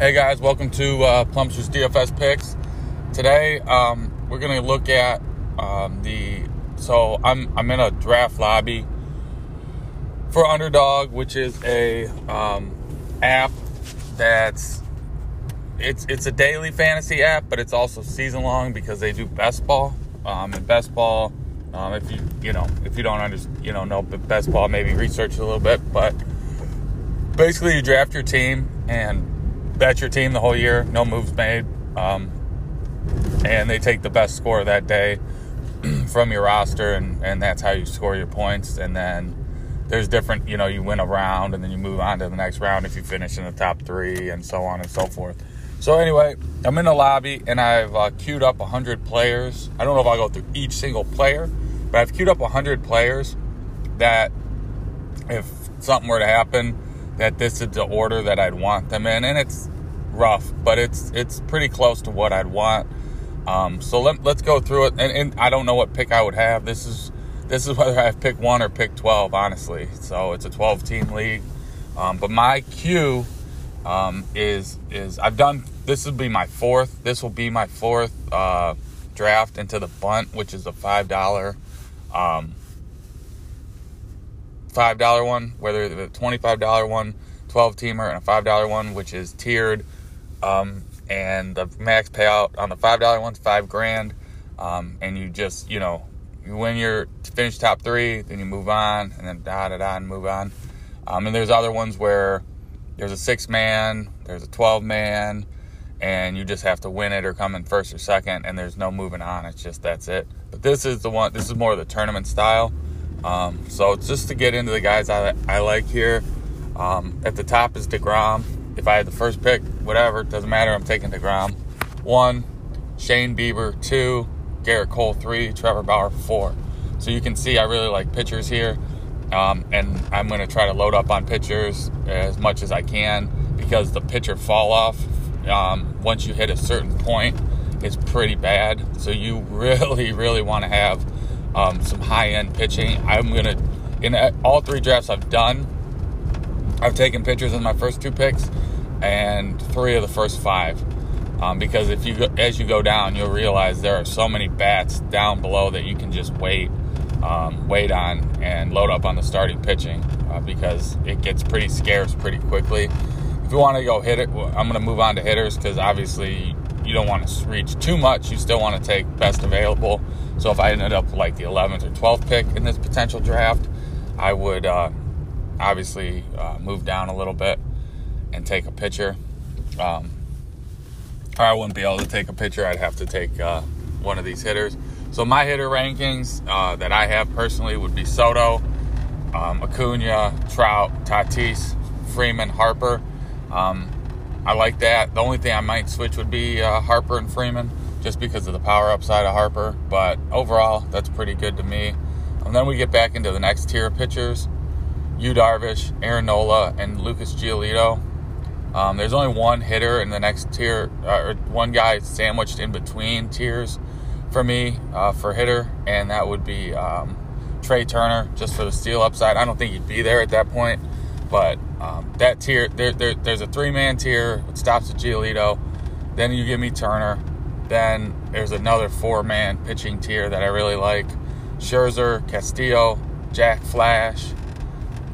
Hey guys, welcome to uh, DFS picks. Today um, we're gonna look at um, the. So I'm I'm in a draft lobby for Underdog, which is a um, app that's it's it's a daily fantasy app, but it's also season long because they do best ball. Um, and best ball, um, if you you know if you don't understand you know know best ball, maybe research a little bit, but basically you draft your team and that's your team the whole year, no moves made. Um, and they take the best score that day from your roster, and, and that's how you score your points. And then there's different, you know, you win a round and then you move on to the next round if you finish in the top three, and so on and so forth. So, anyway, I'm in the lobby and I've uh, queued up 100 players. I don't know if I'll go through each single player, but I've queued up 100 players that if something were to happen, that this is the order that I'd want them in, and it's rough, but it's it's pretty close to what I'd want. Um, so let, let's go through it, and, and, I don't know what pick I would have. This is this is whether I have pick one or pick twelve, honestly. So it's a twelve team league, um, but my queue um, is is I've done. This will be my fourth. This will be my fourth uh, draft into the bunt, which is a five dollar. Um, $5 one, whether the $25 one, 12 teamer, and a $5 one, which is tiered. Um, and the max payout on the $5 one's five grand. Um, and you just, you know, you win your finish top three, then you move on, and then da da da and move on. Um, and there's other ones where there's a six man, there's a 12 man, and you just have to win it or come in first or second, and there's no moving on. It's just that's it. But this is the one, this is more of the tournament style. Um, so just to get into the guys I, I like here, um, at the top is DeGrom. If I had the first pick, whatever, doesn't matter. I'm taking DeGrom. One, Shane Bieber. Two, Gerrit Cole. Three, Trevor Bauer. Four. So you can see I really like pitchers here. Um, and I'm going to try to load up on pitchers as much as I can because the pitcher fall off um, once you hit a certain point is pretty bad. So you really, really want to have um, some high end pitching. I'm gonna in all three drafts I've done. I've taken pitchers in my first two picks and three of the first five. Um, because if you go, as you go down, you'll realize there are so many bats down below that you can just wait, um, wait on and load up on the starting pitching uh, because it gets pretty scarce pretty quickly. If you want to go hit it, I'm going to move on to hitters because obviously you don't want to reach too much. You still want to take best available. So if I ended up like the 11th or 12th pick in this potential draft, I would uh, obviously uh, move down a little bit and take a pitcher. Um, I wouldn't be able to take a pitcher. I'd have to take uh, one of these hitters. So my hitter rankings uh, that I have personally would be Soto, um, Acuna, Trout, Tatis, Freeman, Harper. Um, I like that. The only thing I might switch would be uh, Harper and Freeman just because of the power upside of Harper. But overall, that's pretty good to me. And then we get back into the next tier of pitchers Yu Darvish, Aaron Nola, and Lucas Giolito. Um, there's only one hitter in the next tier, uh, or one guy sandwiched in between tiers for me uh, for hitter, and that would be um, Trea Turner, just for the steal upside. I don't think he'd be there at that point, but um, that tier, there, there, there's a three man tier. It stops at Giolito. Then you give me Turner. Then there's another four man pitching tier that I really like Scherzer, Castillo, Jack Flash,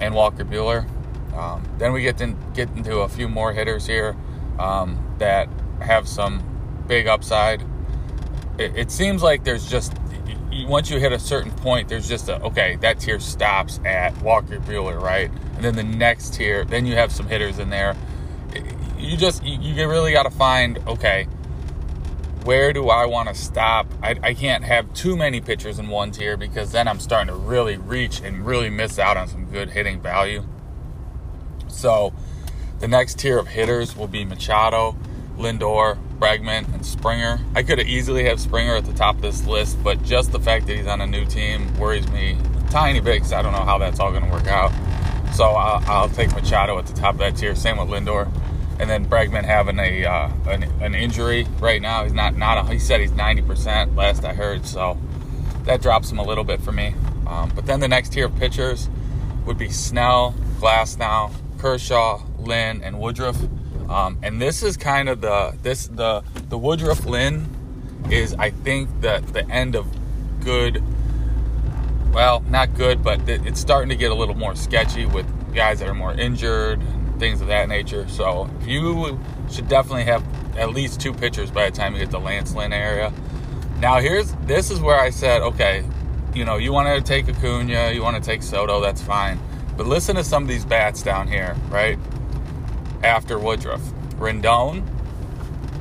and Walker Buehler. Um, then we get, to, get into a few more hitters here um, that have some big upside. It, it seems like there's just once you hit a certain point, there's just a okay, that tier stops at Walker Buehler, right? And then the next tier, then you have some hitters in there. You just you, really got to find okay, where do I want to stop? I, I can't have too many pitchers in one tier because then I'm starting to really reach and really miss out on some good hitting value. So the next tier of hitters will be Machado, Lindor, Bregman, and Springer. I could have easily have Springer at the top of this list, but just the fact that he's on a new team worries me a tiny bit because I don't know how that's all going to work out. So I'll, I'll take Machado at the top of that tier. Same with Lindor and then Bregman having a uh, an, an, injury right now. He's not not a, he said he's ninety percent last I heard, so that drops him a little bit for me. Um, but then the next tier of pitchers would be Snell, Glasnow, Kershaw, Lynn, and Woodruff. Um, and this is kind of the this the the Woodruff Lynn is I think that the end of good. Well, not good, but it's starting to get a little more sketchy with guys that are more injured, things of that nature. So you should definitely have at least two pitchers by the time you get to Lance Lynn area. Now here's this is where I said, okay, you know, you want to take Acuna, you want to take Soto, that's fine. But listen to some of these bats down here, right? After Woodruff. Rendon,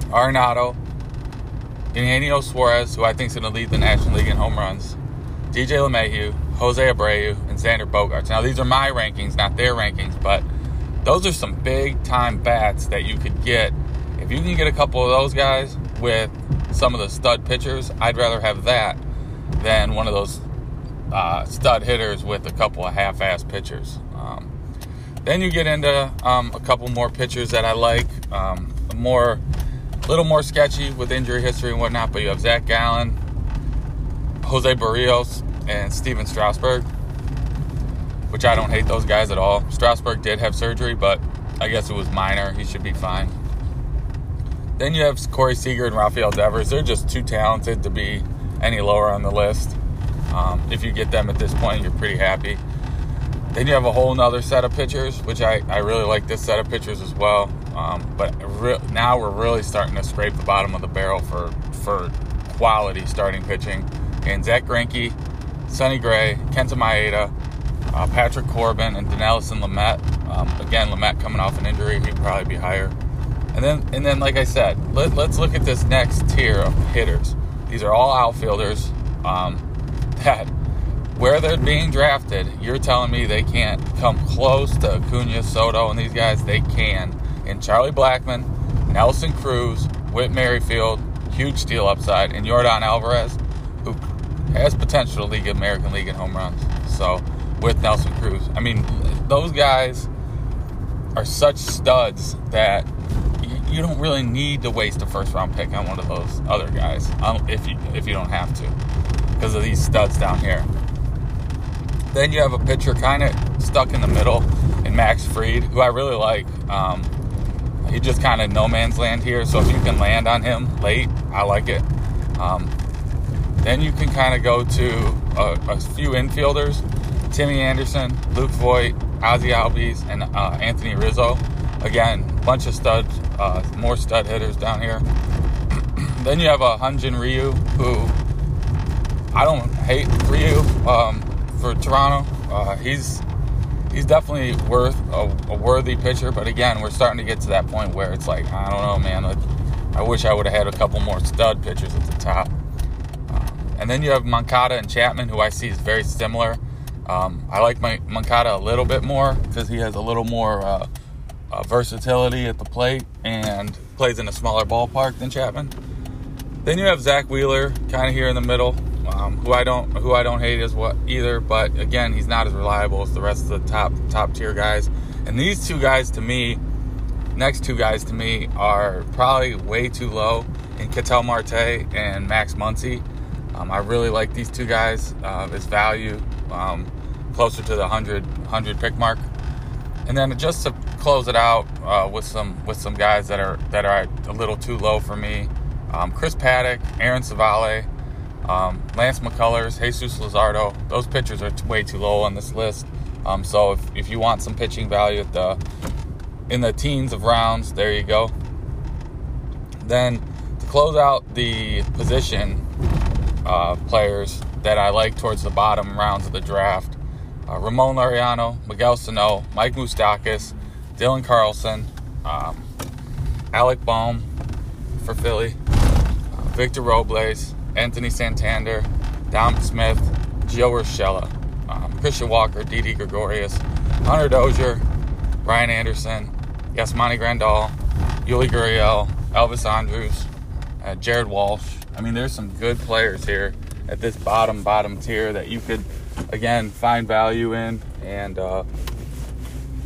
Arenado, Eugenio Suarez, who I think is going to lead the National League in home runs, DJ LeMahieu, Jose Abreu, and Xander Bogaerts. Now, these are my rankings, not their rankings, but those are some big time bats that you could get. If you can get a couple of those guys with some of the stud pitchers, I'd rather have that than one of those uh, stud hitters with a couple of half ass pitchers. Um, then you get into um, a couple more pitchers that I like, um, more, a little more sketchy with injury history and whatnot. But you have Zach Gallen, Jose Berrios, and Stephen Strasburg, which I don't hate those guys at all. Strasburg did have surgery, but I guess it was minor. He should be fine. Then you have Corey Seager and Rafael Devers. They're just too talented to be any lower on the list. Um, if you get them at this point, you're pretty happy. Then you have a whole nother set of pitchers, which I, I really like this set of pitchers as well. Um, but re- now we're really starting to scrape the bottom of the barrel for, for quality starting pitching. And Zack Greinke, Sonny Gray, Kenta Maeda, uh, Patrick Corbin, and Dinelson Lamet. Um, again, Lamet coming off an injury, he'd probably be higher. And then, and then, like I said, let, us look at this next tier of hitters. These are all outfielders um, that where they're being drafted, you're telling me they can't come close to Acuna, Soto, and these guys? They can. And Charlie Blackmon, Nelson Cruz, Whit Merrifield, huge steal upside, and Yordan Alvarez, has potential to lead American League in home runs. So with Nelson Cruz, I mean, those guys are such studs that you don't really need to waste a first round pick on one of those other guys um, if you if you don't have to because of these studs down here. Then you have a pitcher kind of stuck in the middle in Max Fried, who I really like. Um, he just kind of no man's land here, so if you can land on him late, I like it. Um, then you can kind of go to a, a, few infielders: Timmy Anderson, Luke Voit, Ozzie Albies, and uh, Anthony Rizzo. Again, bunch of studs, uh, more stud hitters down here. then you have a Hyun-Jin Ryu, who I don't hate Ryu. Um, for Toronto. Uh, he's he's definitely worth a, a, worthy pitcher, but again, we're starting to get to that point where it's like I don't know, man. Like, I wish I would have had a couple more stud pitchers at the top. And then you have Moncada and Chapman, who I see is very similar. Um, I like my Moncada a little bit more because he has a little more uh, uh, versatility at the plate and plays in a smaller ballpark than Chapman. Then you have Zack Wheeler, kind of here in the middle um, who I don't who I don't hate as what either. But again, he's not as reliable as the rest of the top top tier guys. And these two guys to me, next two guys to me are probably way too low in Ketel Marte and Max Muncy. Um, I really like these two guys. Uh, value um, closer to the 100, 100 pick mark. And then just to close it out uh, with some with some guys that are that are a little too low for me. Um, Chris Paddack, Aaron Civale, um, Lance McCullers, Jesus Luzardo, those pitchers are way too low on this list. Um, so if, if you want some pitching value at the in the teens of rounds, there you go. Then to close out the position uh, players that I like towards the bottom rounds of the draft, uh, Ramon Laureano, Miguel Sano, Mike Moustakas, Dylan Carlson, um, Alec Bohm for Philly, uh, Victor Robles, Anthony Santander, Dom Smith, Gio Urshela, um, Christian Walker, Didi Gregorius, Hunter Dozier, Brian Anderson, Yasmani Grandal, Yuli Gurriel, Elvis Andrus, uh, Jared Walsh. I mean, there's some good players here at this bottom, bottom tier that you could, again, find value in and uh,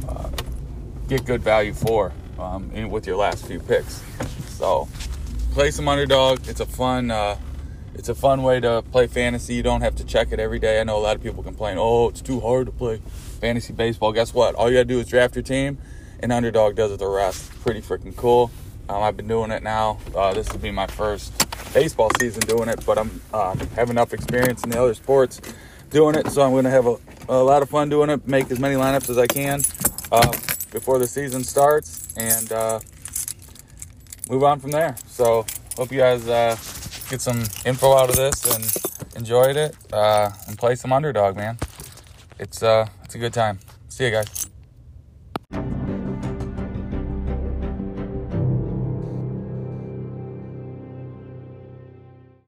uh, get good value for um, in, with your last few picks. So, play some underdog. It's a fun uh, it's a fun way to play fantasy. You don't have to check it every day. I know a lot of people complain, oh, it's too hard to play fantasy baseball. Guess what? All you got to do is draft your team and Underdog does it the rest. Pretty freaking cool. Um, I've been doing it now. Uh, this will be my first baseball season doing it, but I'm um, have enough experience in the other sports doing it, so I'm going to have a, a, lot of fun doing it. Make as many lineups as I can uh, before the season starts, and uh, move on from there. So hope you guys uh, get some info out of this and enjoyed it, uh, and play some underdog, man. It's uh, it's a good time. See you guys.